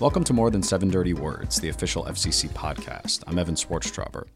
Welcome to More Than Seven Dirty Words, the official FCC podcast. I'm Evan Swartztrauber.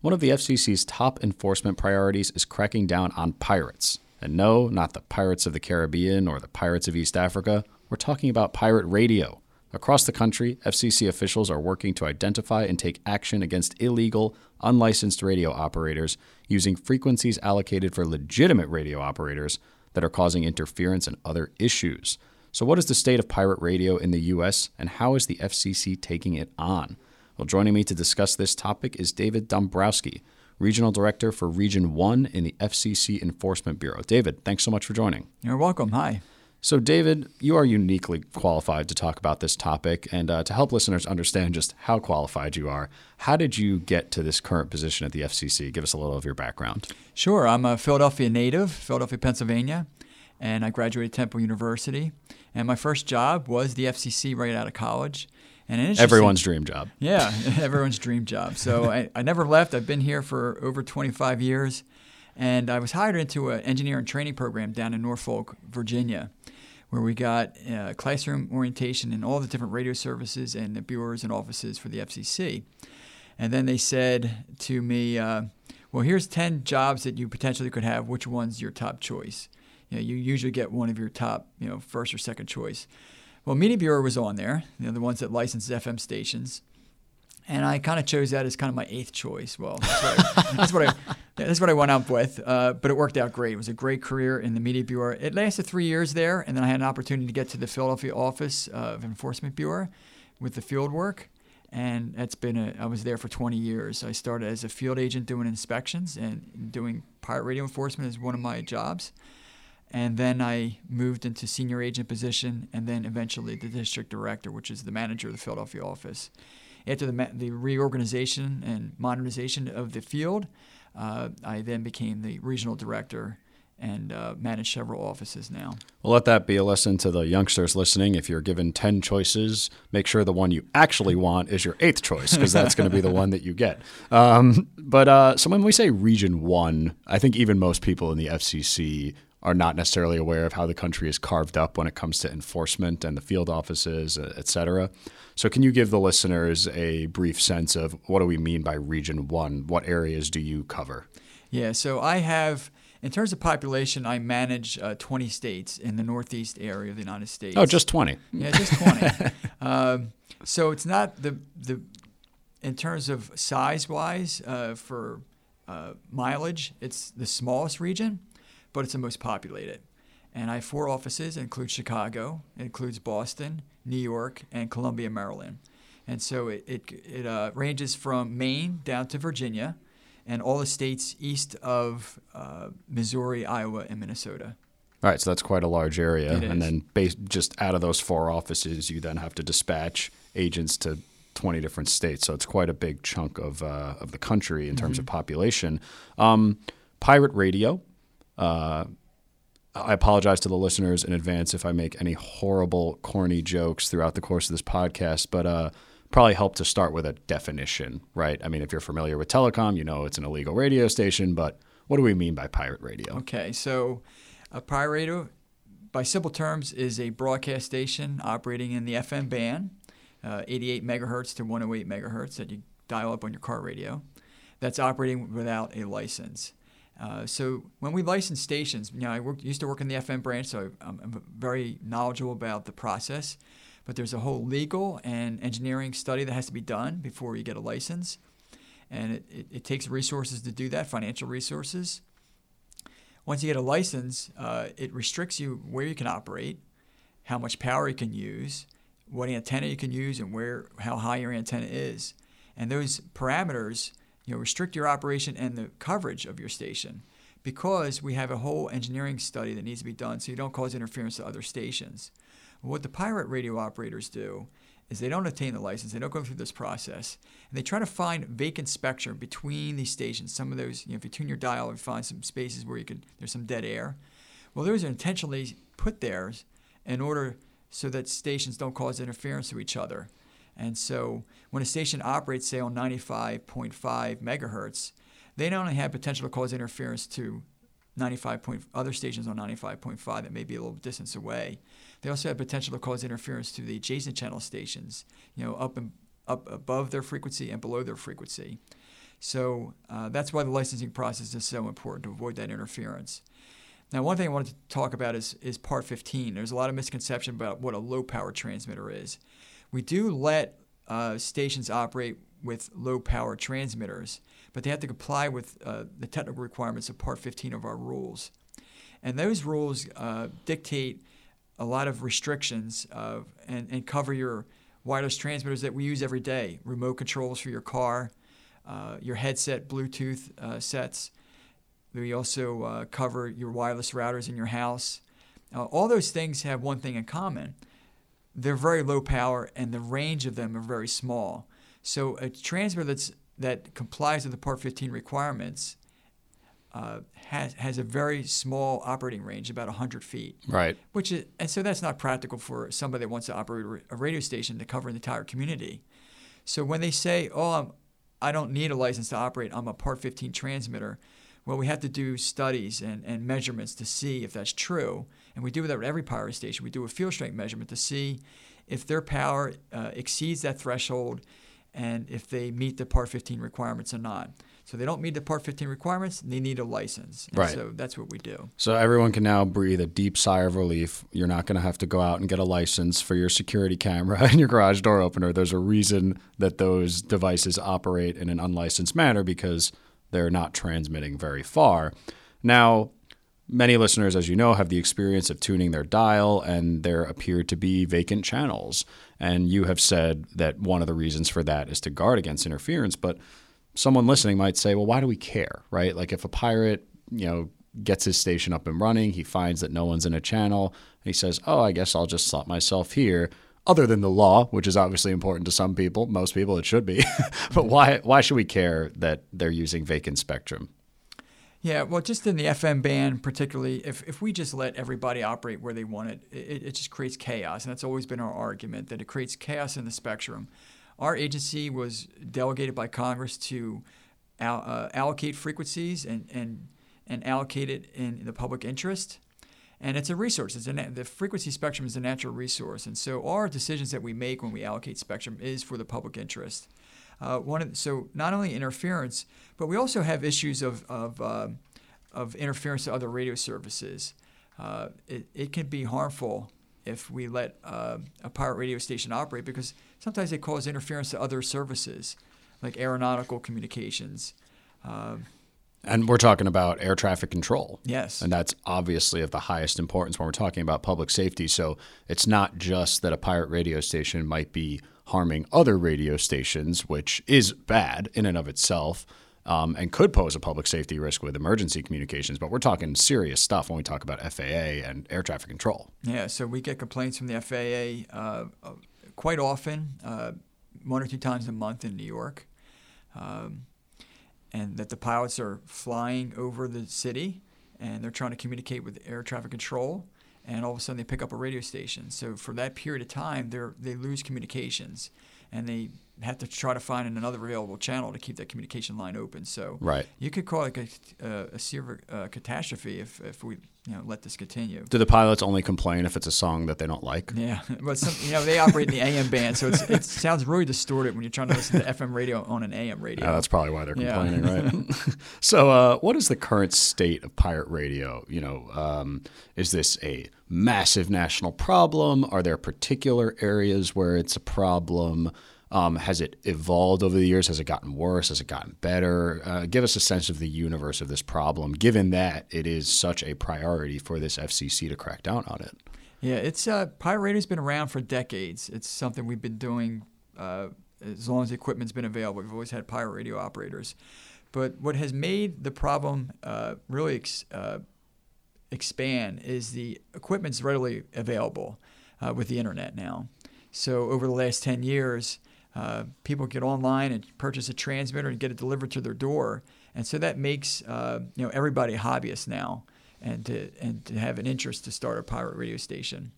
One of the FCC's top enforcement priorities is cracking down on pirates. And no, not the pirates of the Caribbean or the pirates of East Africa. We're talking about pirate radio. Across the country, FCC officials are working to identify and take action against illegal, unlicensed radio operators using frequencies allocated for legitimate radio operators that are causing interference and other issues. So, what is the state of pirate radio in the U.S., and how is the FCC taking it on? Well, joining me to discuss this topic is David Dombrowski, Regional Director for Region 1 in the FCC Enforcement Bureau. David, thanks so much for joining. You're welcome. Hi. So, David, you are uniquely qualified to talk about this topic. And uh, to help listeners understand just how qualified you are, how did you get to this current position at the FCC? Give us a little of your background. Sure. I'm a Philadelphia native, Philadelphia, Pennsylvania, and I graduated Temple University. And my first job was the FCC right out of college. And everyone's dream job. Yeah, everyone's dream job. So I, I never left. I've been here for over 25 years. And I was hired into an engineering training program down in Norfolk, Virginia, where we got uh, classroom orientation in all the different radio services and the bureaus and offices for the FCC. And then they said to me, uh, well, here's 10 jobs that you potentially could have. Which one's your top choice? You, know, you usually get one of your top, you know, first or second choice. Well, Media Bureau was on there, you know, the ones that license FM stations. And I kind of chose that as kind of my eighth choice. Well, that's what I, that's what I, that's what I went up with. Uh, but it worked out great. It was a great career in the Media Bureau. It lasted three years there, and then I had an opportunity to get to the Philadelphia office of Enforcement Bureau with the field work. And that's been a, I was there for 20 years. I started as a field agent doing inspections and doing pirate radio enforcement as one of my jobs and then I moved into senior agent position, and then eventually the district director, which is the manager of the Philadelphia office. After the, the reorganization and modernization of the field, uh, I then became the regional director and uh, manage several offices now. Well, let that be a lesson to the youngsters listening. If you're given 10 choices, make sure the one you actually want is your eighth choice because that's going to be the one that you get. Um, but uh, so when we say Region 1, I think even most people in the FCC are not necessarily aware of how the country is carved up when it comes to enforcement and the field offices, uh, et cetera. So, can you give the listeners a brief sense of what do we mean by Region 1? What areas do you cover? Yeah, so I have, in terms of population, I manage uh, 20 states in the Northeast area of the United States. Oh, just 20. Yeah, just 20. um, so, it's not the, the, in terms of size wise uh, for uh, mileage, it's the smallest region but it's the most populated. And I have four offices. It includes Chicago, it includes Boston, New York, and Columbia, Maryland. And so it, it, it uh, ranges from Maine down to Virginia and all the states east of uh, Missouri, Iowa, and Minnesota. All right, so that's quite a large area. and then based just out of those four offices, you then have to dispatch agents to 20 different states. So it's quite a big chunk of, uh, of the country in terms mm-hmm. of population. Um, pirate radio uh, I apologize to the listeners in advance if I make any horrible, corny jokes throughout the course of this podcast, but uh, probably help to start with a definition, right? I mean, if you're familiar with telecom, you know it's an illegal radio station, but what do we mean by pirate radio? Okay, so a pirate radio, by simple terms, is a broadcast station operating in the FM band, uh, 88 megahertz to 108 megahertz that you dial up on your car radio, that's operating without a license. Uh, so when we license stations, you know, I worked, used to work in the FM branch, so I'm, I'm, very knowledgeable about the process. But there's a whole legal and engineering study that has to be done before you get a license, and it, it, it takes resources to do that, financial resources. Once you get a license, uh, it restricts you where you can operate, how much power you can use, what antenna you can use, and where how high your antenna is, and those parameters you know, restrict your operation and the coverage of your station because we have a whole engineering study that needs to be done so you don't cause interference to other stations. What the pirate radio operators do is they don't obtain the license, they don't go through this process, and they try to find vacant spectrum between these stations. Some of those, you know, if you tune your dial, you find some spaces where you could there's some dead air. Well, those are intentionally put there in order so that stations don't cause interference to each other. And so when a station operates, say, on 95.5 megahertz, they not only have potential to cause interference to 95 point, other stations on 95.5 that may be a little distance away. They also have potential to cause interference to the adjacent channel stations, you know, up and up above their frequency and below their frequency. So uh, that's why the licensing process is so important to avoid that interference. Now, one thing I wanted to talk about is, is Part 15. There's a lot of misconception about what a low power transmitter is. We do let uh, stations operate with low power transmitters, but they have to comply with uh, the technical requirements of Part 15 of our rules. And those rules uh, dictate a lot of restrictions and, and cover your wireless transmitters that we use every day remote controls for your car, uh, your headset, Bluetooth uh, sets we also uh, cover your wireless routers in your house. All those things have one thing in common they're very low power and the range of them are very small. So a transmitter that's, that complies with the Part 15 requirements uh, has, has a very small operating range, about 100 feet. Right. Which is, and so that's not practical for somebody that wants to operate a radio station to cover the entire community. So when they say, "Oh, I'm, I don't need a license to operate. I'm a Part 15 transmitter," Well, we have to do studies and, and measurements to see if that's true. And we do that at every power station. We do a field strength measurement to see if their power uh, exceeds that threshold and if they meet the Part 15 requirements or not. So they don't meet the Part 15 requirements, they need a license. And right. So that's what we do. So everyone can now breathe a deep sigh of relief. You're not going to have to go out and get a license for your security camera and your garage door opener. There's a reason that those devices operate in an unlicensed manner because – they're not transmitting very far. Now, many listeners, as you know, have the experience of tuning their dial, and there appear to be vacant channels. And you have said that one of the reasons for that is to guard against interference. But someone listening might say, well, why do we care, right? Like if a pirate, you know, gets his station up and running, he finds that no one's in a channel, and he says, oh, I guess I'll just slot myself here other than the law, which is obviously important to some people, most people it should be. but why why should we care that they're using vacant spectrum? Yeah, well, just in the FM band, particularly, if, if we just let everybody operate where they want it, it, it just creates chaos. And that's always been our argument that it creates chaos in the spectrum. Our agency was delegated by Congress to uh, allocate frequencies and, and, and allocate it in the public interest and it's a resource. It's a the frequency spectrum is a natural resource, and so our decisions that we make when we allocate spectrum is for the public interest. Uh, one of, so not only interference, but we also have issues of of, uh, of interference to other radio services. Uh, it, it can be harmful if we let uh, a pirate radio station operate because sometimes they cause interference to other services, like aeronautical communications. Um, and we're talking about air traffic control. Yes. And that's obviously of the highest importance when we're talking about public safety. So it's not just that a pirate radio station might be harming other radio stations, which is bad in and of itself. Um, and could pose a public safety risk with emergency communications. But we're talking serious stuff when we talk about FAA and air traffic control. Yeah, so we get complaints from the FAA uh, quite often, uh, one or two times a month in New York. Um, and that the pilots are flying over the city and they're trying to communicate with air traffic control and all of a sudden they pick up a radio station. So for that period of time they they lose communications and they have to try to find another available channel to keep that communication line open. So right. you could call it a, a, a severe uh, catastrophe if, if we you know let this continue. Do the pilots only complain if it's a song that they don't like? Yeah, but some, you know they operate in the AM band, so it sounds really distorted when you're trying to listen to FM radio on an AM radio. Yeah, that's probably why they're complaining, yeah. right? so, uh, what is the current state of pirate radio? You know, um, is this a massive national problem? Are there particular areas where it's a problem? Um, has it evolved over the years? Has it gotten worse? Has it gotten better? Uh, give us a sense of the universe of this problem, given that it is such a priority for this FCC to crack down on it. Yeah, it's uh, pirate radio's been around for decades. It's something we've been doing uh, as long as the equipment's been available. We've always had pirate radio operators. But what has made the problem uh, really ex- uh, expand is the equipment's readily available uh, with the internet now. So over the last 10 years, uh, people get online and purchase a transmitter and get it delivered to their door, and so that makes uh, you know everybody a hobbyist now, and to and to have an interest to start a pirate radio station.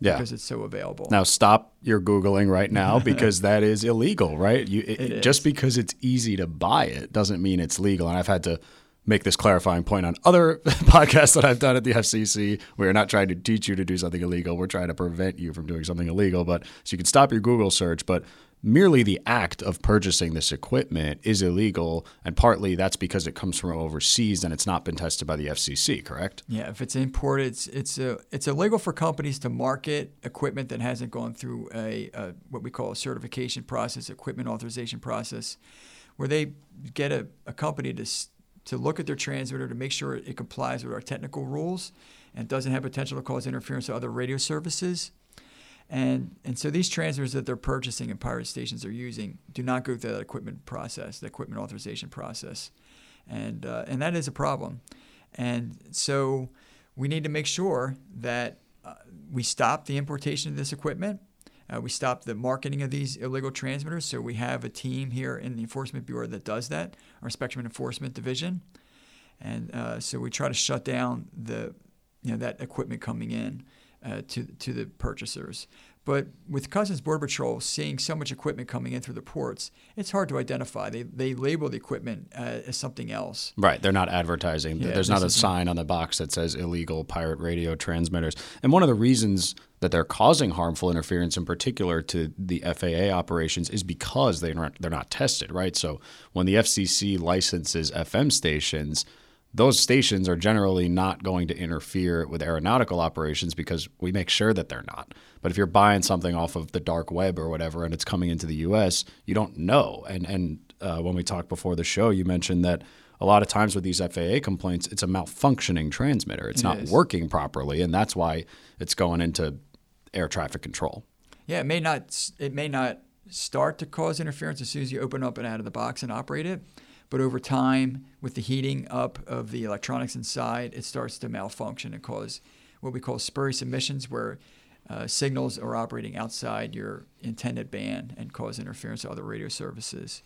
Yeah. because it's so available. Now stop your googling right now because that is illegal, right? You it, it just because it's easy to buy it doesn't mean it's legal. And I've had to make this clarifying point on other podcasts that I've done at the FCC. We're not trying to teach you to do something illegal. We're trying to prevent you from doing something illegal. But so you can stop your Google search, but merely the act of purchasing this equipment is illegal, and partly that's because it comes from overseas and it's not been tested by the FCC. Correct? Yeah, if it's imported, it's it's a, it's illegal for companies to market equipment that hasn't gone through a, a what we call a certification process, equipment authorization process, where they get a, a company to to look at their transmitter to make sure it complies with our technical rules and doesn't have potential to cause interference to other radio services and, and so these transmitters that they're purchasing and pirate stations are using do not go through that equipment process, the equipment authorization process. And, uh, and that is a problem. And so we need to make sure that uh, we stop the importation of this equipment. Uh, we stop the marketing of these illegal transmitters. So we have a team here in the Enforcement Bureau that does that, our Spectrum Enforcement Division. And uh, so we try to shut down the, you know, that equipment coming in uh, to to the purchasers. But with Customs Border Patrol seeing so much equipment coming in through the ports, it's hard to identify. They, they label the equipment uh, as something else. Right. They're not advertising. Yeah, There's not a sign on the box that says illegal pirate radio transmitters. And one of the reasons that they're causing harmful interference, in particular to the FAA operations, is because they they're not tested. Right. So when the FCC licenses FM stations, those stations are generally not going to interfere with aeronautical operations because we make sure that they're not. But if you're buying something off of the dark web or whatever and it's coming into the U.S., you don't know. And and uh, when we talked before the show, you mentioned that a lot of times with these FAA complaints, it's a malfunctioning transmitter. It's it not is. working properly, and that's why it's going into air traffic control. Yeah, it may not. It may not start to cause interference as soon as you open up and out of the box and operate it but over time, with the heating up of the electronics inside, it starts to malfunction and cause what we call spurious emissions, where uh, signals are operating outside your intended band and cause interference to other radio services.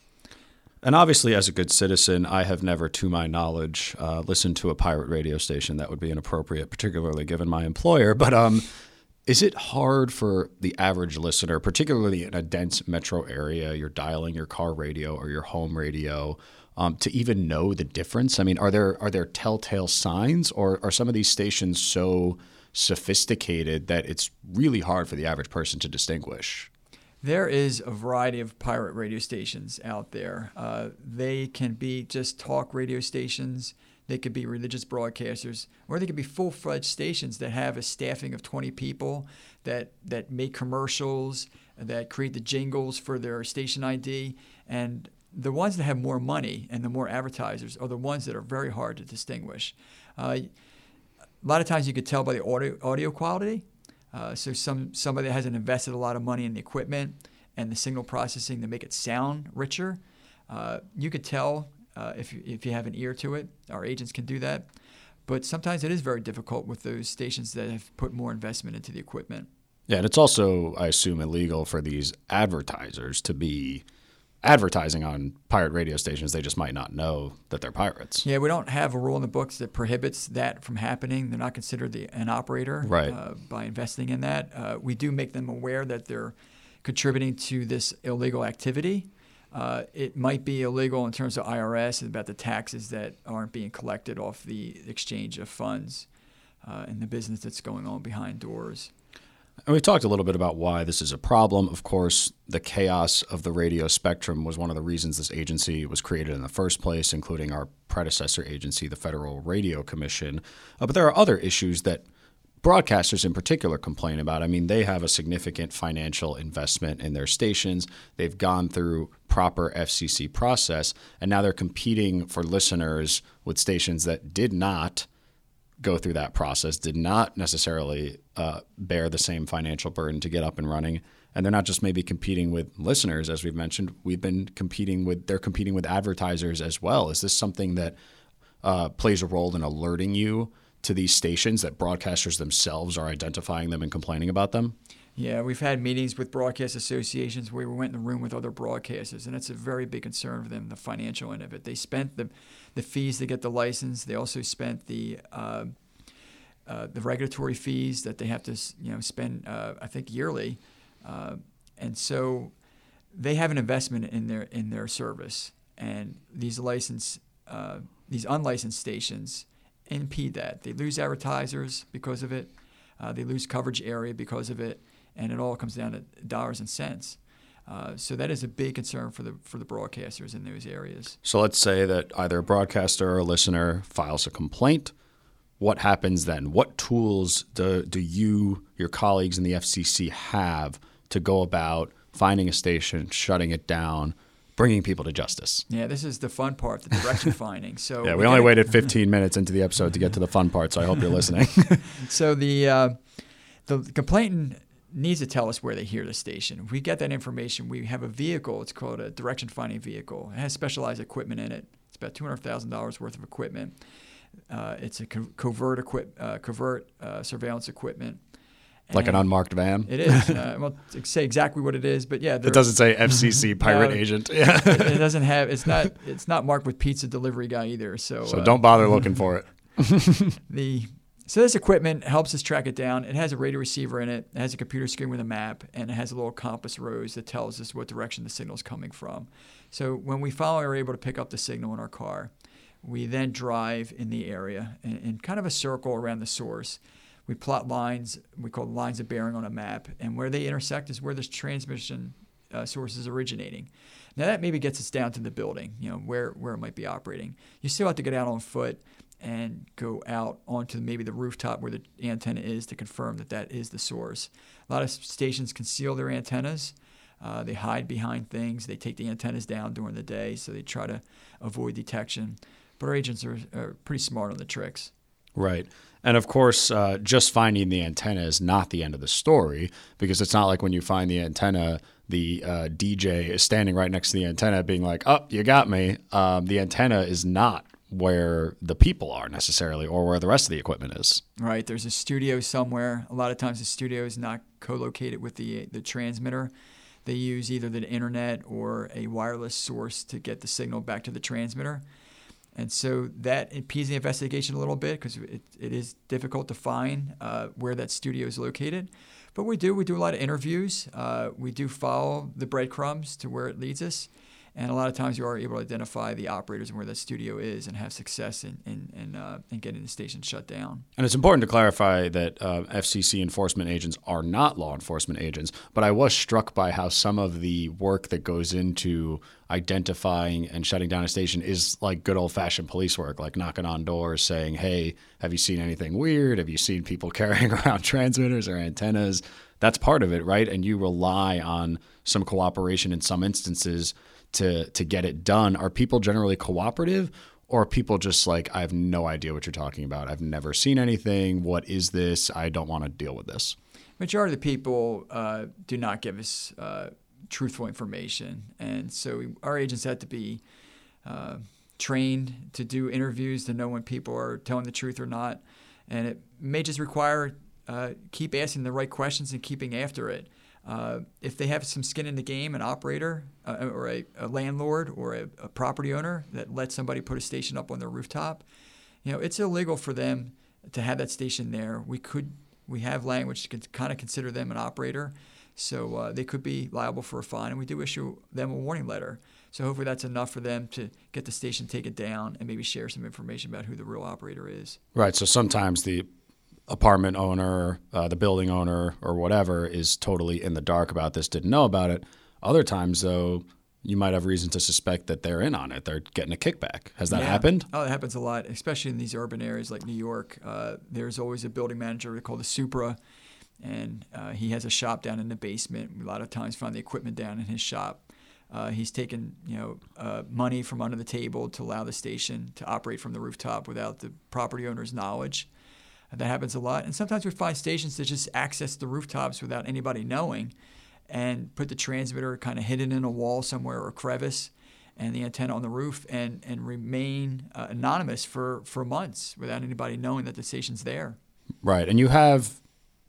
And obviously, as a good citizen, I have never, to my knowledge, uh, listened to a pirate radio station. That would be inappropriate, particularly given my employer. But um, is it hard for the average listener, particularly in a dense metro area? You're dialing your car radio or your home radio um, to even know the difference? I mean, are there are there telltale signs, or are some of these stations so sophisticated that it's really hard for the average person to distinguish? There is a variety of pirate radio stations out there. Uh, they can be just talk radio stations. They could be religious broadcasters, or they could be full-fledged stations that have a staffing of 20 people that that make commercials, that create the jingles for their station ID, and the ones that have more money and the more advertisers are the ones that are very hard to distinguish. Uh, a lot of times you could tell by the audio, audio quality. Uh, so some somebody that hasn't invested a lot of money in the equipment and the signal processing to make it sound richer, uh, you could tell uh, if, if you have an ear to it. Our agents can do that. But sometimes it is very difficult with those stations that have put more investment into the equipment. Yeah, and it's also, I assume, illegal for these advertisers to be advertising on pirate radio stations. They just might not know that they're pirates. Yeah, we don't have a rule in the books that prohibits that from happening. They're not considered the, an operator right. uh, by investing in that. Uh, we do make them aware that they're contributing to this illegal activity. Uh, it might be illegal in terms of IRS and about the taxes that aren't being collected off the exchange of funds uh, and the business that's going on behind doors. And we talked a little bit about why this is a problem. Of course, the chaos of the radio spectrum was one of the reasons this agency was created in the first place, including our predecessor agency, the Federal Radio Commission. Uh, but there are other issues that broadcasters in particular complain about. I mean, they have a significant financial investment in their stations. They've gone through proper FCC process, and now they're competing for listeners with stations that did not go through that process, did not necessarily uh, bear the same financial burden to get up and running. And they're not just maybe competing with listeners, as we've mentioned. We've been competing with, they're competing with advertisers as well. Is this something that uh, plays a role in alerting you to these stations that broadcasters themselves are identifying them and complaining about them? Yeah, we've had meetings with broadcast associations where we went in the room with other broadcasters, and it's a very big concern for them, the financial end of it. They spent the, the fees to get the license. They also spent the uh, uh, the regulatory fees that they have to you know spend, uh, I think, yearly, uh, and so they have an investment in their in their service, and these license uh, these unlicensed stations impede that. They lose advertisers because of it. Uh, they lose coverage area because of it, and it all comes down to dollars and cents. Uh, so that is a big concern for the for the broadcasters in those areas. So let's say that either a broadcaster or a listener files a complaint. What happens then? What tools do, do you, your colleagues in the FCC, have to go about finding a station, shutting it down, bringing people to justice? Yeah, this is the fun part, the direction finding. So yeah, we, we only gotta, waited 15 minutes into the episode to get to the fun part, so I hope you're listening. so the uh, the complainant needs to tell us where they hear the station. We get that information, we have a vehicle. It's called a direction finding vehicle. It has specialized equipment in it. It's about two hundred thousand dollars worth of equipment. Uh, it's a co- covert equip, uh, covert uh, surveillance equipment. Like an unmarked van. It is. Uh, well, say exactly what it is, but yeah, it doesn't say FCC pirate agent. Yeah, it, it, doesn't have. It's not. It's not marked with pizza delivery guy either. So so uh, don't bother looking for it. the so this equipment helps us track it down. It has a radio receiver in it. It has a computer screen with a map, and it has a little compass rose that tells us what direction the signal is coming from. So when we finally are able to pick up the signal in our car, we then drive in the area in, in kind of a circle around the source. We plot lines, we call lines of bearing on a map, and where they intersect is where this transmission uh, source is originating. Now that maybe gets us down to the building, you know, where, where it might be operating. You still have to get out on foot and go out onto maybe the rooftop where the antenna is to confirm that that is the source. A lot of stations conceal their antennas. Uh, they hide behind things. They take the antennas down during the day, so they try to avoid detection. But our agents are, are pretty smart on the tricks. Right. And of course, uh, just finding the antenna is not the end of the story because it's not like when you find the antenna, the uh, DJ is standing right next to the antenna being like, oh, you got me. Um, the antenna is not where the people are necessarily or where the rest of the equipment is. Right. There's a studio somewhere. A lot of times the studio is not co-located with the the transmitter. They use either the internet or a wireless source to get the signal back to the transmitter. And so that impedes the investigation a little bit because it, it is difficult to find uh, where that studio is located. But we do. We do a lot of interviews. Uh, we do follow the breadcrumbs to where it leads us. And a lot of times you are able to identify the operators and where that studio is and have success in, in, in, uh, in getting the station shut down. And it's important to clarify that uh, FCC enforcement agents are not law enforcement agents, but I was struck by how some of the work that goes into identifying and shutting down a station is like good old fashioned police work, like knocking on doors saying, hey, have you seen anything weird? Have you seen people carrying around transmitters or antennas? That's part of it, right? And you rely on some cooperation in some instances to to get it done. Are people generally cooperative or people just like i have no idea what you're talking about. I've never seen anything. What is this? I don't want to deal with this. Majority of the people uh, do not give us uh, truthful information. And so we, our agents have to be uh, trained to do interviews to know when people are telling the truth or not. And it may just require uh, keep asking the right questions and keeping after it uh, if they have some skin in the game, an operator uh, or a, a, landlord or a, a, property owner that lets somebody put a station up on their rooftop, you know, it's illegal for them to have that station there. We could we have language to kind of consider them an operator, so uh, they could be liable for a fine, and we do issue them a warning letter. So hopefully that's enough for them to get the station taken down and maybe share some information about who the real operator is. Right. So sometimes the apartment owner, uh, the building owner, or whatever is totally in the dark about this, didn't know about it. Other times, though, you might have reason to suspect that they're in on it. They're getting a kickback. Has that yeah. happened? Oh, it happens a lot, especially in these urban areas like New York. Uh, there's always a building manager called the Supra, and uh, he has a shop down in the basement. We a lot of times find the equipment down in his shop. Uh, he's taken you know uh, money from under the table to allow the station to operate from the rooftop without the property owner's knowledge. That happens a lot. And sometimes we find stations that just access the rooftops without anybody knowing and put the transmitter kind of hidden in a wall somewhere or a crevice and the antenna on the roof and, and remain uh, anonymous for, for months without anybody knowing that the station's there. Right. And you have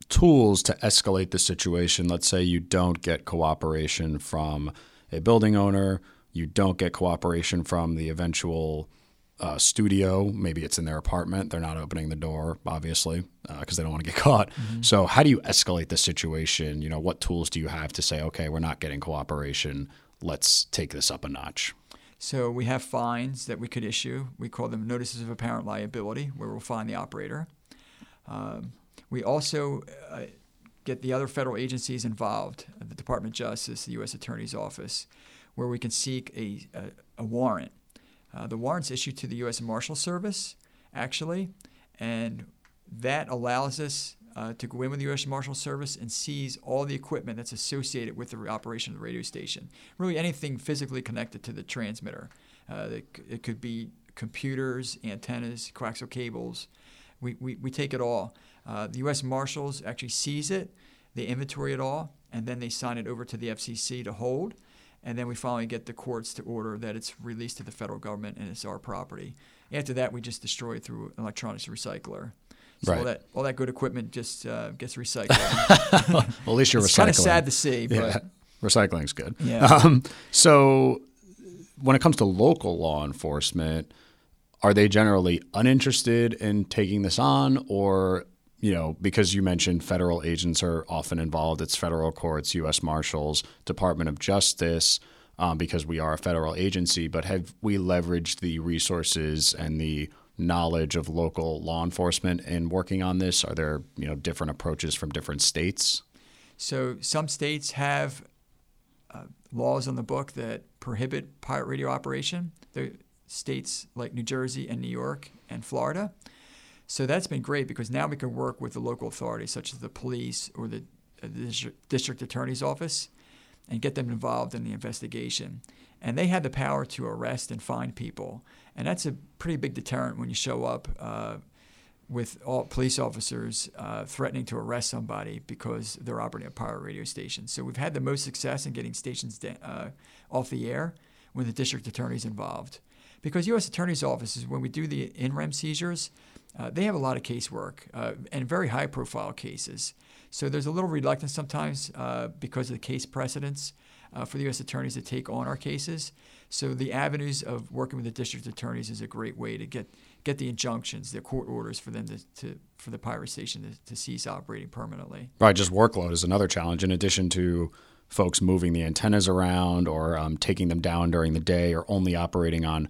tools to escalate the situation. Let's say you don't get cooperation from a building owner, you don't get cooperation from the eventual uh, studio. Maybe it's in their apartment. They're not opening the door, obviously, because uh, they don't want to get caught. Mm-hmm. So, how do you escalate the situation? You know, what tools do you have to say, okay, we're not getting cooperation. Let's take this up a notch? So we have fines that we could issue. We call them notices of apparent liability, where we'll fine the operator. Um, we also uh, get the other federal agencies involved, the Department of Justice, the U.S. Attorney's Office, where we can seek a, a, a warrant. Uh, the warrant's issued to the U.S. Marshal Service, actually, and that allows us uh, to go in with the U.S. Marshal Service and seize all the equipment that's associated with the operation of the radio station. Really, anything physically connected to the transmitter. Uh, it, it, could be computers, antennas, coaxial cables. We, we, we take it all. Uh, the U.S. Marshals actually seize it, they inventory it all, and then they sign it over to the FCC to hold. And then we finally get the courts to order that it's released to the federal government and it's our property. After that, we just destroy it through an electronics recycler. So right. all that all that good equipment just uh, gets recycled. well, at least you're it's recycling. kind of sad to see, but yeah. recycling's good. Yeah. Um, so when it comes to local law enforcement, are they generally uninterested in taking this on, or you know, because you mentioned federal agents are often involved, it's federal courts, U.S. Marshals, Department of Justice. Um, because we are a federal agency, but have we leveraged the resources and the knowledge of local law enforcement in working on this? Are there you know different approaches from different states? So some states have uh, laws on the book that prohibit pirate radio operation. The states like New Jersey and New York and Florida. So that's been great because now we can work with the local authorities, such as the police or the, uh, the district attorney's office, and get them involved in the investigation. And they have the power to arrest and fine people. And that's a pretty big deterrent when you show up uh, with all police officers uh, threatening to arrest somebody because they're operating a pirate radio station. So we've had the most success in getting stations uh, off the air when the district attorney's involved. Because U.S. attorney's offices, when we do the in rem seizures, uh, they have a lot of casework uh, and very high profile cases. So there's a little reluctance sometimes uh, because of the case precedents uh, for the U.S. attorneys to take on our cases. So the avenues of working with the district attorneys is a great way to get get the injunctions, the court orders for them to, to for the pirate station to, to cease operating permanently. Right, just workload is another challenge in addition to folks moving the antennas around or um, taking them down during the day or only operating on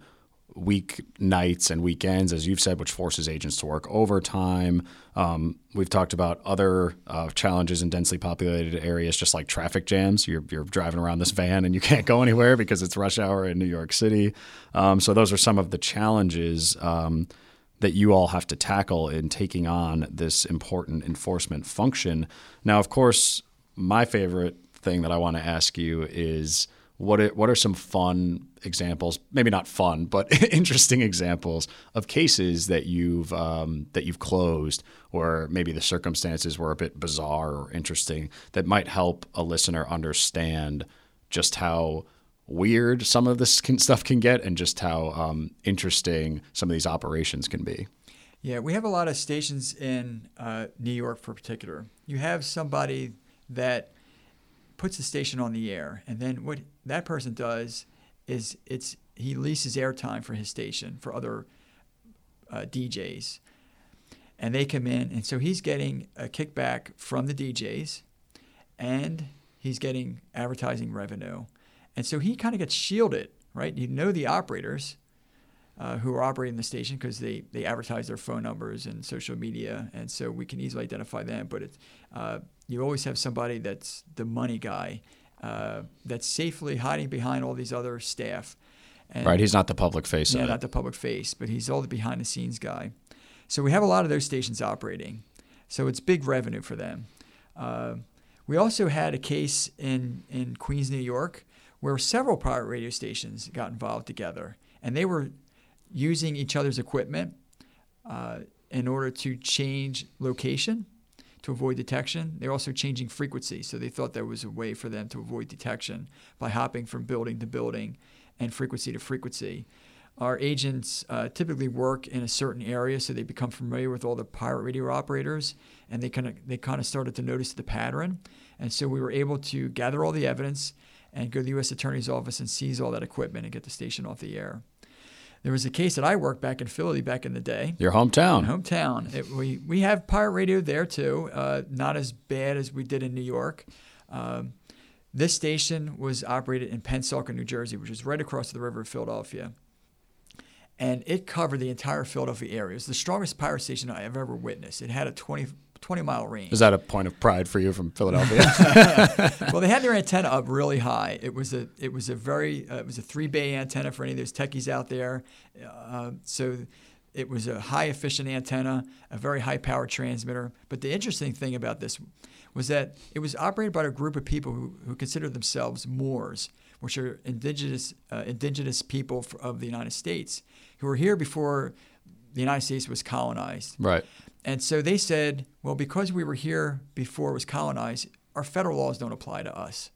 week nights and weekends, as you've said, which forces agents to work overtime. Um, we've talked about other uh, challenges in densely populated areas, just like traffic jams. You're, you're, driving around this van and you can't go anywhere because it's rush hour in New York City. Um, so those are some of the challenges um, that you all have to tackle in taking on this important enforcement function. Now, of course, my favorite thing that I want to ask you is what are, what are some fun examples? Maybe not fun, but interesting examples of cases that you've um, that you've closed, or maybe the circumstances were a bit bizarre or interesting that might help a listener understand just how weird some of this can, stuff can get, and just how um, interesting some of these operations can be. Yeah, we have a lot of stations in uh, New York, for particular. You have somebody that puts the station on the air, and then what that person does is it's he leases airtime for his station for other uh, DJs, and they come in, and so he's getting a kickback from the DJs, and he's getting advertising revenue, and so he kind of gets shielded, right? You know the operators. Uh, who are operating the station because they, they advertise their phone numbers and social media, and so we can easily identify them. But it's, uh, you always have somebody that's the money guy uh, that's safely hiding behind all these other staff. And, right, he's not the public face. Yeah, not the public face, but he's all the behind the scenes guy. So we have a lot of those stations operating. So it's big revenue for them. Uh, we also had a case in, in Queens, New York, where several pirate radio stations got involved together, and they were using each other's equipment uh, in order to change location to avoid detection. They're also changing frequency, so they thought there was a way for them to avoid detection by hopping from building to building and frequency to frequency. Our agents uh, typically work in a certain area, so they become familiar with all the pirate radio operators, and they kind of they kind of started to notice the pattern. And so we were able to gather all the evidence and go to the U.S. Attorney's Office and seize all that equipment and get the station off the air. There was a case that I worked back in Philly back in the day. Your hometown. Hometown. It, we we have pirate radio there too. Uh, not as bad as we did in New York. Um, This station was operated in Pennsauken, New Jersey, which is right across the river of Philadelphia. And it covered the entire Philadelphia area. It was the strongest pirate station I've ever witnessed. It had a 20, 20 mile range. Is that a point of pride for you from Philadelphia? well, they had their antenna up really high. It was a it was a very uh, it was a three bay antenna for any of those techies out there. Uh, so it was a high efficient antenna, a very high power transmitter. But the interesting thing about this was that it was operated by a group of people who, who considered themselves Moors, which are indigenous uh, indigenous people of the United States who were here before the United States was colonized. Right. And so they said, well, because we were here before it was colonized, our federal laws don't apply to us.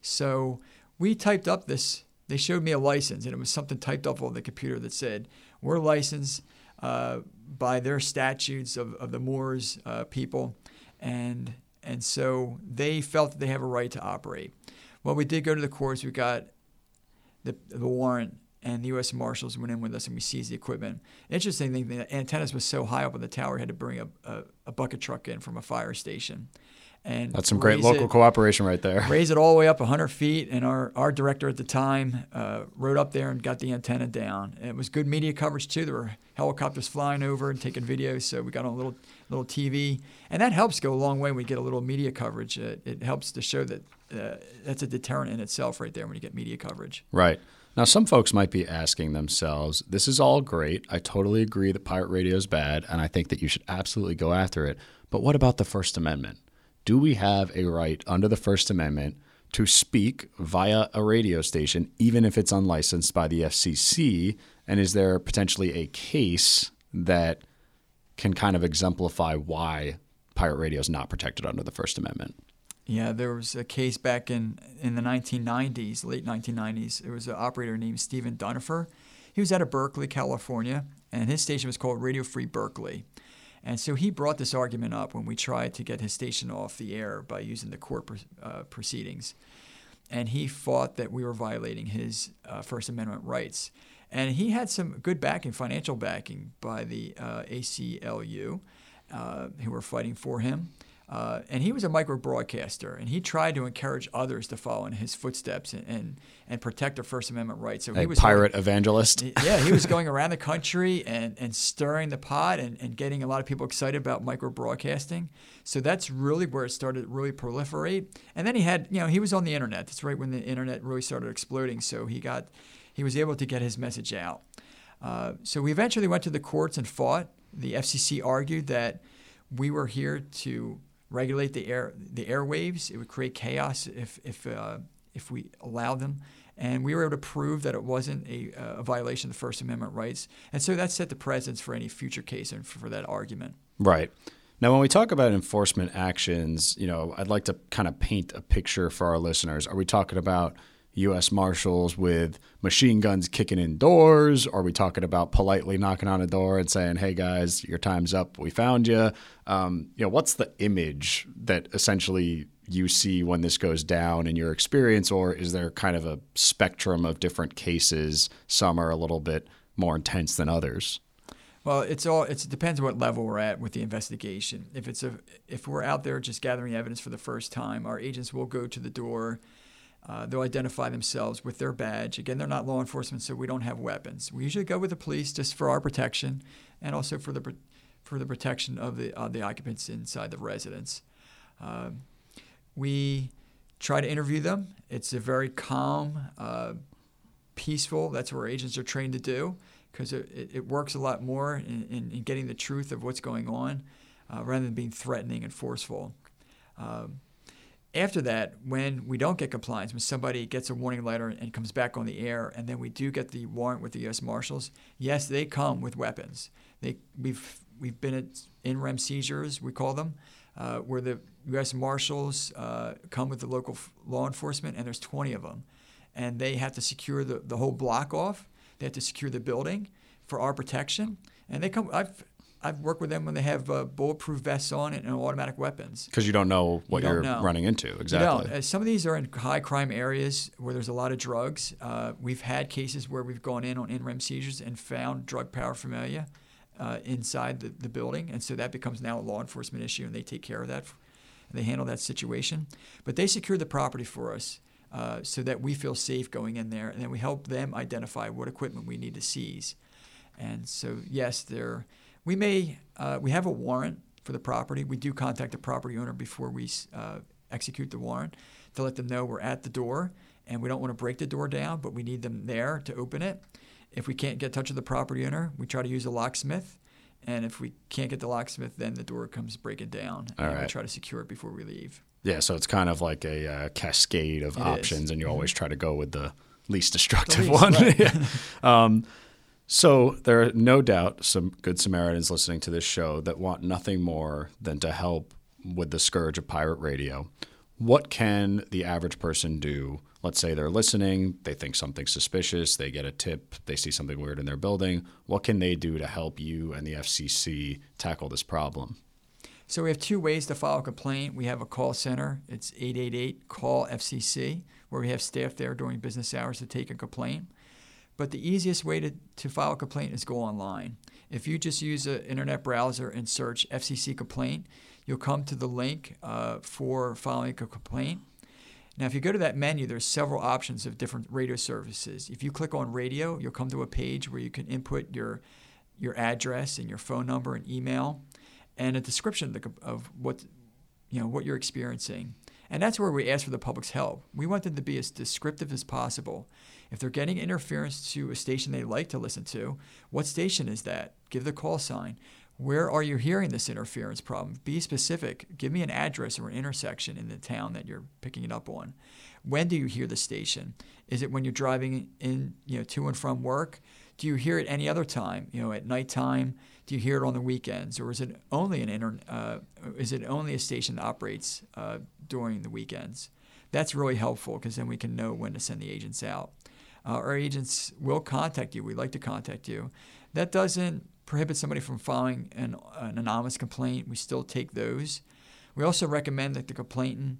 So we typed up this. They showed me a license, and it was something typed up on the computer that said, we're licensed uh, by their statutes of, of the Moors uh, people. And, and so they felt that they have a right to operate. Well, we did go to the courts. We got the, the warrant and the U.S. Marshals went in with us and we seized the equipment. Interesting thing, the antennas was so high up on the tower, we had to bring a, a, a bucket truck in from a fire station. And That's some great local it, cooperation right there. Raise it all the way up 100 feet, and our, our director at the time uh, rode up there and got the antenna down. And it was good media coverage too. There were helicopters flying over and taking videos, so we got on a little little TV, and that helps go a long way when we get a little media coverage. It, it helps to show that uh, that's a deterrent in itself right there when you get media coverage. Right. Now, some folks might be asking themselves, this is all great. I totally agree that pirate radio is bad, and I think that you should absolutely go after it. But what about the First Amendment? Do we have a right under the First Amendment to speak via a radio station, even if it's unlicensed by the FCC? And is there potentially a case that can kind of exemplify why pirate radio is not protected under the First Amendment? Yeah, there was a case back in, in the 1990s, late 1990s. It was an operator named Stephen Dunifer. He was out of Berkeley, California, and his station was called Radio Free Berkeley. And so he brought this argument up when we tried to get his station off the air by using the court uh, proceedings. And he fought that we were violating his uh, First Amendment rights. And he had some good backing, financial backing by the uh, ACLU, uh, who were fighting for him. Uh, and he was a micro broadcaster, and he tried to encourage others to follow in his footsteps and, and, and protect their First Amendment rights. So a he was a pirate going, evangelist. yeah, he was going around the country and, and stirring the pot and, and getting a lot of people excited about micro broadcasting. So that's really where it started to really proliferate. And then he had, you know, he was on the internet. That's right when the internet really started exploding. So he got, he was able to get his message out. Uh, so we eventually went to the courts and fought. The FCC argued that we were here to regulate the air the airwaves. It would create chaos if if uh, if we allowed them. And we were able to prove that it wasn't a, a violation of the First Amendment rights. And so that set the precedence for any future case and for, for that argument. Right. Now, when we talk about enforcement actions, you know, I'd like to kind of paint a picture for our listeners. Are we talking about U.S. Marshals with machine guns kicking in doors? Are we talking about politely knocking on a door and saying, "Hey guys, your time's up. We found you"? Um, you know, what's the image that essentially you see when this goes down in your experience, or is there kind of a spectrum of different cases? Some are a little bit more intense than others. Well, it's all it depends on what level we're at with the investigation. If it's a if we're out there just gathering evidence for the first time, our agents will go to the door uh, they'll identify themselves with their badge. Again, they're not law enforcement, so we don't have weapons. We usually go with the police just for our protection and also for the for the protection of the uh, the occupants inside the residence. Um, we try to interview them. It's a very calm, uh, peaceful. That's what our agents are trained to do because it, it, works a lot more in, in, in, getting the truth of what's going on uh, rather than being threatening and forceful. Um, after that, when we don't get compliance, when somebody gets a warning letter and comes back on the air, and then we do get the warrant with the U.S. Marshals, yes, they come with weapons. They we've we've been at in rem seizures, we call them, uh, where the U.S. Marshals uh, come with the local f- law enforcement, and there's 20 of them, and they have to secure the, the whole block off. They have to secure the building for our protection, and they come. I've I've worked with them when they have uh, bulletproof vests on and, and automatic weapons. Because you don't know what you are running into exactly. Uh, some of these are in high crime areas where there's a lot of drugs. Uh, we've had cases where we've gone in on in rem seizures and found drug paraphernalia uh, inside the, the building, and so that becomes now a law enforcement issue, and they take care of that. They handle that situation, but they secure the property for us. Uh, so that we feel safe going in there, and then we help them identify what equipment we need to seize. And so, yes, there we may uh, we have a warrant for the property. We do contact the property owner before we uh, execute the warrant to let them know we're at the door and we don't want to break the door down, but we need them there to open it. If we can't get touch of the property owner, we try to use a locksmith. And if we can't get the locksmith, then the door comes breaking down. All and right. we try to secure it before we leave. Yeah, so it's kind of like a uh, cascade of It is. options, and you always Mm-hmm. try to go with the least destructive least, one. right. Yeah. um, so there are no doubt some good Samaritans listening to this show that want nothing more than to help with the scourge of pirate radio. What can the average person do? Let's say they're listening, they think something's suspicious, they get a tip, they see something weird in their building. What can they do to help you and the FCC tackle this problem? So we have two ways to file a complaint. We have a call center. It's 888 call FCC, where we have staff there during business hours to take a complaint. But the easiest way to, to file a complaint is go online. If you just use an internet browser and search FCC complaint, you'll come to the link uh, for filing a complaint. Now, if you go to that menu, there's several options of different radio services. If you click on radio, you'll come to a page where you can input your your address and your phone number and email, and a description of, the, of what you know what you're experiencing. And that's where we ask for the public's help. We want them to be as descriptive as possible. If they're getting interference to a station they like to listen to, what station is that? Give the call sign. Where are you hearing this interference problem? Be specific. Give me an address or an intersection in the town that you're picking it up on. When do you hear the station? Is it when you're driving in, you know, to and from work? Do you hear it any other time? You know, at nighttime? Do you hear it on the weekends, or is it only an inter, uh, is it only a station that operates uh, during the weekends? That's really helpful because then we can know when to send the agents out. Uh, our agents will contact you. We'd like to contact you. That doesn't prohibit somebody from filing an, an anonymous complaint. We still take those. We also recommend that the complainant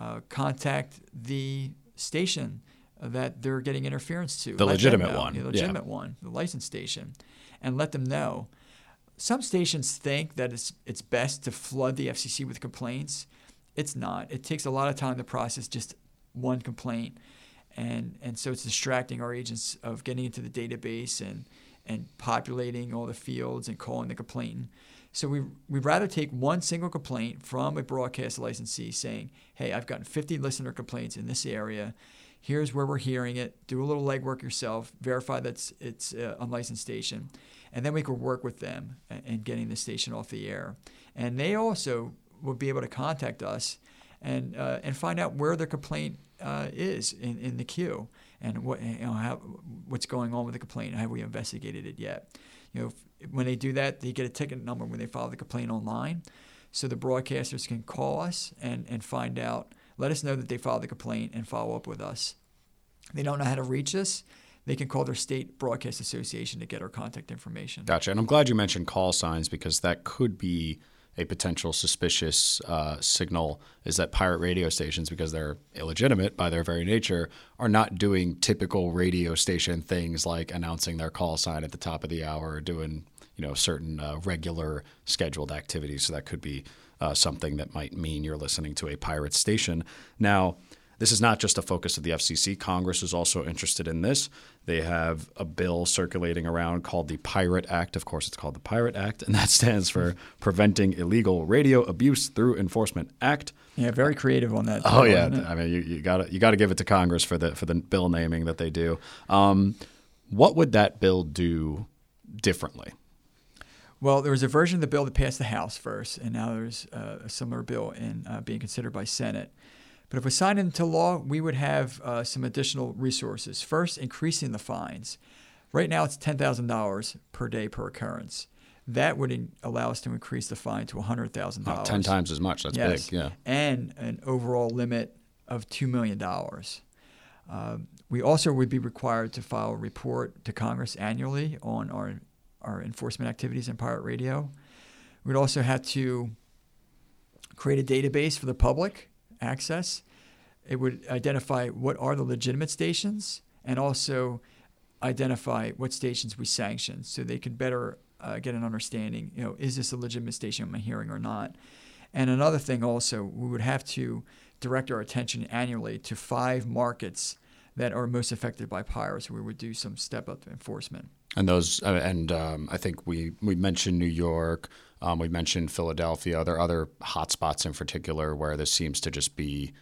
uh, contact the station that they're getting interference to. The Let legitimate know, one, The yeah. legitimate one, the licensed station, and let them know. Some stations think that it's, it's best to flood the FCC with complaints. It's not. It takes a lot of time to process just one complaint. And, and so it's distracting our agents of getting into the database and, and populating all the fields and calling the complainant. So we, we'd rather take one single complaint from a broadcast licensee saying, hey, I've gotten 50 listener complaints in this area. Here's where we're hearing it. Do a little legwork yourself. Verify that it's a unlicensed station. And then we could work with them in in getting the station off the air. And they also will be able to contact us and, uh, and find out where their complaint uh, is in, in the queue and what, you know, how, what's going on with the complaint. Have we investigated it yet? You know, if, when they do that, they get a ticket number when they file the complaint online. So the broadcasters can call us and, and find out, let us know that they filed the complaint and follow up with us. They don't know how to reach us, they can call their state broadcast association to get our contact information. Gotcha. And I'm glad you mentioned call signs because that could be a potential suspicious uh, signal is that pirate radio stations, because they're illegitimate by their very nature, are not doing typical radio station things like announcing their call sign at the top of the hour or doing you know certain uh, regular scheduled activities. So that could be uh, something that might mean you're listening to a pirate station. Now, this is not just a focus of the FCC. Congress is also interested in this. They have a bill circulating around called the Pirate Act. Of course, it's called the Pirate Act, and that stands for Preventing Illegal Radio Abuse Through Enforcement Act. Yeah, very creative on that. Oh bill, yeah. I mean you, you got to you got to give it to Congress for the for the bill naming that they do. Um, what would that bill do differently? Well, there was a version of the bill that passed the House first, and now there's uh, a similar bill in uh, being considered by Senate. But if we sign into law, we would have uh, some additional resources. First, increasing the fines. Right now, it's ten thousand dollars per day per occurrence. That would in- allow us to increase the fine to hundred thousand Oh, dollars. Ten times as much. That's yes, big. Yeah. and an overall limit of two million dollars. Um, we also would be required to file a report to Congress annually on our our enforcement activities in pirate radio. We'd also have to create a database for the public access. It would identify what are the legitimate stations and also identify what stations we sanction so they could better uh, get an understanding, you know, is this a legitimate station I'm hearing or not? And another thing also, we would have to direct our attention annually to five markets that are most affected by pirates. We would do some step up enforcement. And those, uh, and um, I think we we mentioned New York, um, we mentioned Philadelphia. Are there other hotspots in particular where this seems to just be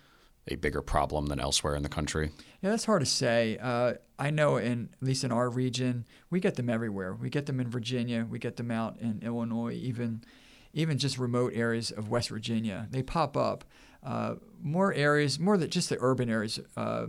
a bigger problem than elsewhere in the country? Yeah, that's hard to say. Uh, I know in at least in our region, we get them everywhere. We get them in Virginia. We get them out in Illinois, even even just remote areas of West Virginia. They pop up. Uh, more areas, more than just the urban areas. Uh,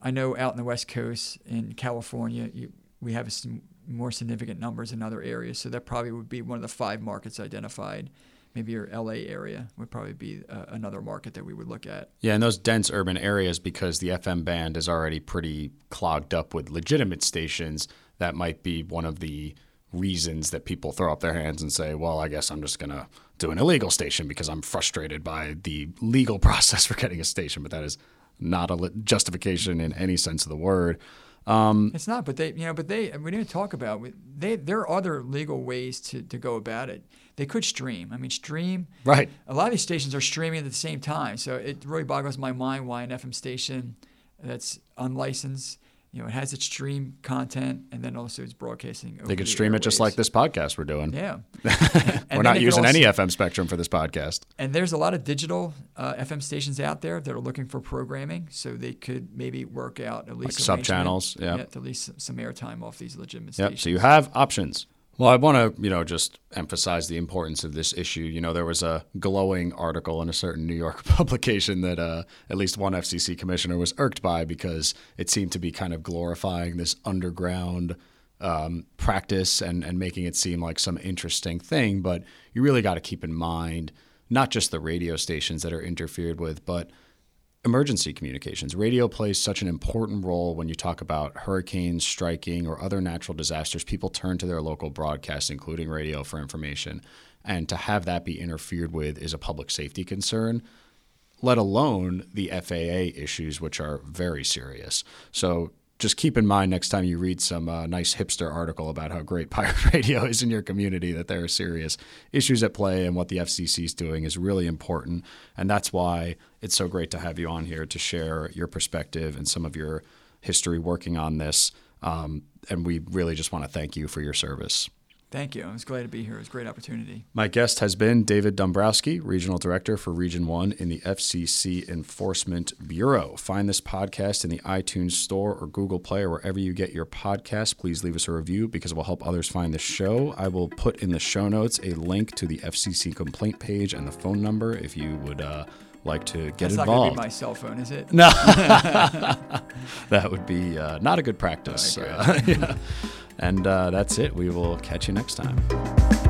I know out in the West Coast in California, you, we have some more significant numbers in other areas. So that probably would be one of the five markets identified. Maybe your LA area would probably be uh, another market that we would look at. Yeah, in those dense urban areas, because the FM band is already pretty clogged up with legitimate stations, that might be one of the reasons that people throw up their hands and say, well, I guess I'm just going to do an illegal station because I'm frustrated by the legal process for getting a station. But that is not a justification in any sense of the word. Um, it's not, but they, you know, but they, we didn't talk about, they, there are other legal ways to, to go about it. They could stream. I mean, stream. Right. A lot of these stations are streaming at the same time. So it really boggles my mind why an FM station that's unlicensed you know, it has its stream content and then also it's broadcasting. they could stream it just like this podcast we're doing. Yeah. we're not using also, any FM spectrum for this podcast. And there's a lot of digital uh, FM stations out there that are looking for programming, so they could maybe work out at least like sub channels, yeah, to at least some airtime off these legitimate yep. stations. So you have options. Well, I want to, you know, just emphasize the importance of this issue. You know, there was a glowing article in a certain New York publication that uh, at least one FCC commissioner was irked by because it seemed to be kind of glorifying this underground um, practice and, and making it seem like some interesting thing. But you really got to keep in mind not just the radio stations that are interfered with, but emergency communications. Radio plays such an important role when you talk about hurricanes striking or other natural disasters. People turn to their local broadcast, including radio, for information. And to have that be interfered with is a public safety concern, let alone the FAA issues, which are very serious. So just keep in mind next time you read some uh, nice hipster article about how great pirate radio is in your community that there are serious issues at play and what the FCC is doing is really important. And that's why it's so great to have you on here to share your perspective and some of your history working on this. Um, and we really just want to thank you for your service. Thank you. I was glad to be here. It was a great opportunity. My guest has been David Dombrowski, Regional Director for Region 1 in the FCC Enforcement Bureau. Find this podcast in the iTunes Store or Google Play or wherever you get your podcasts. Please leave us a review because it will help others find the show. I will put in the show notes a link to the FCC complaint page and the phone number if you would. Uh, like to get That's involved. That's not going to be my cell phone, is it? No, that would be uh, not a good practice. Uh, yeah. And uh, that's it. We will catch you next time.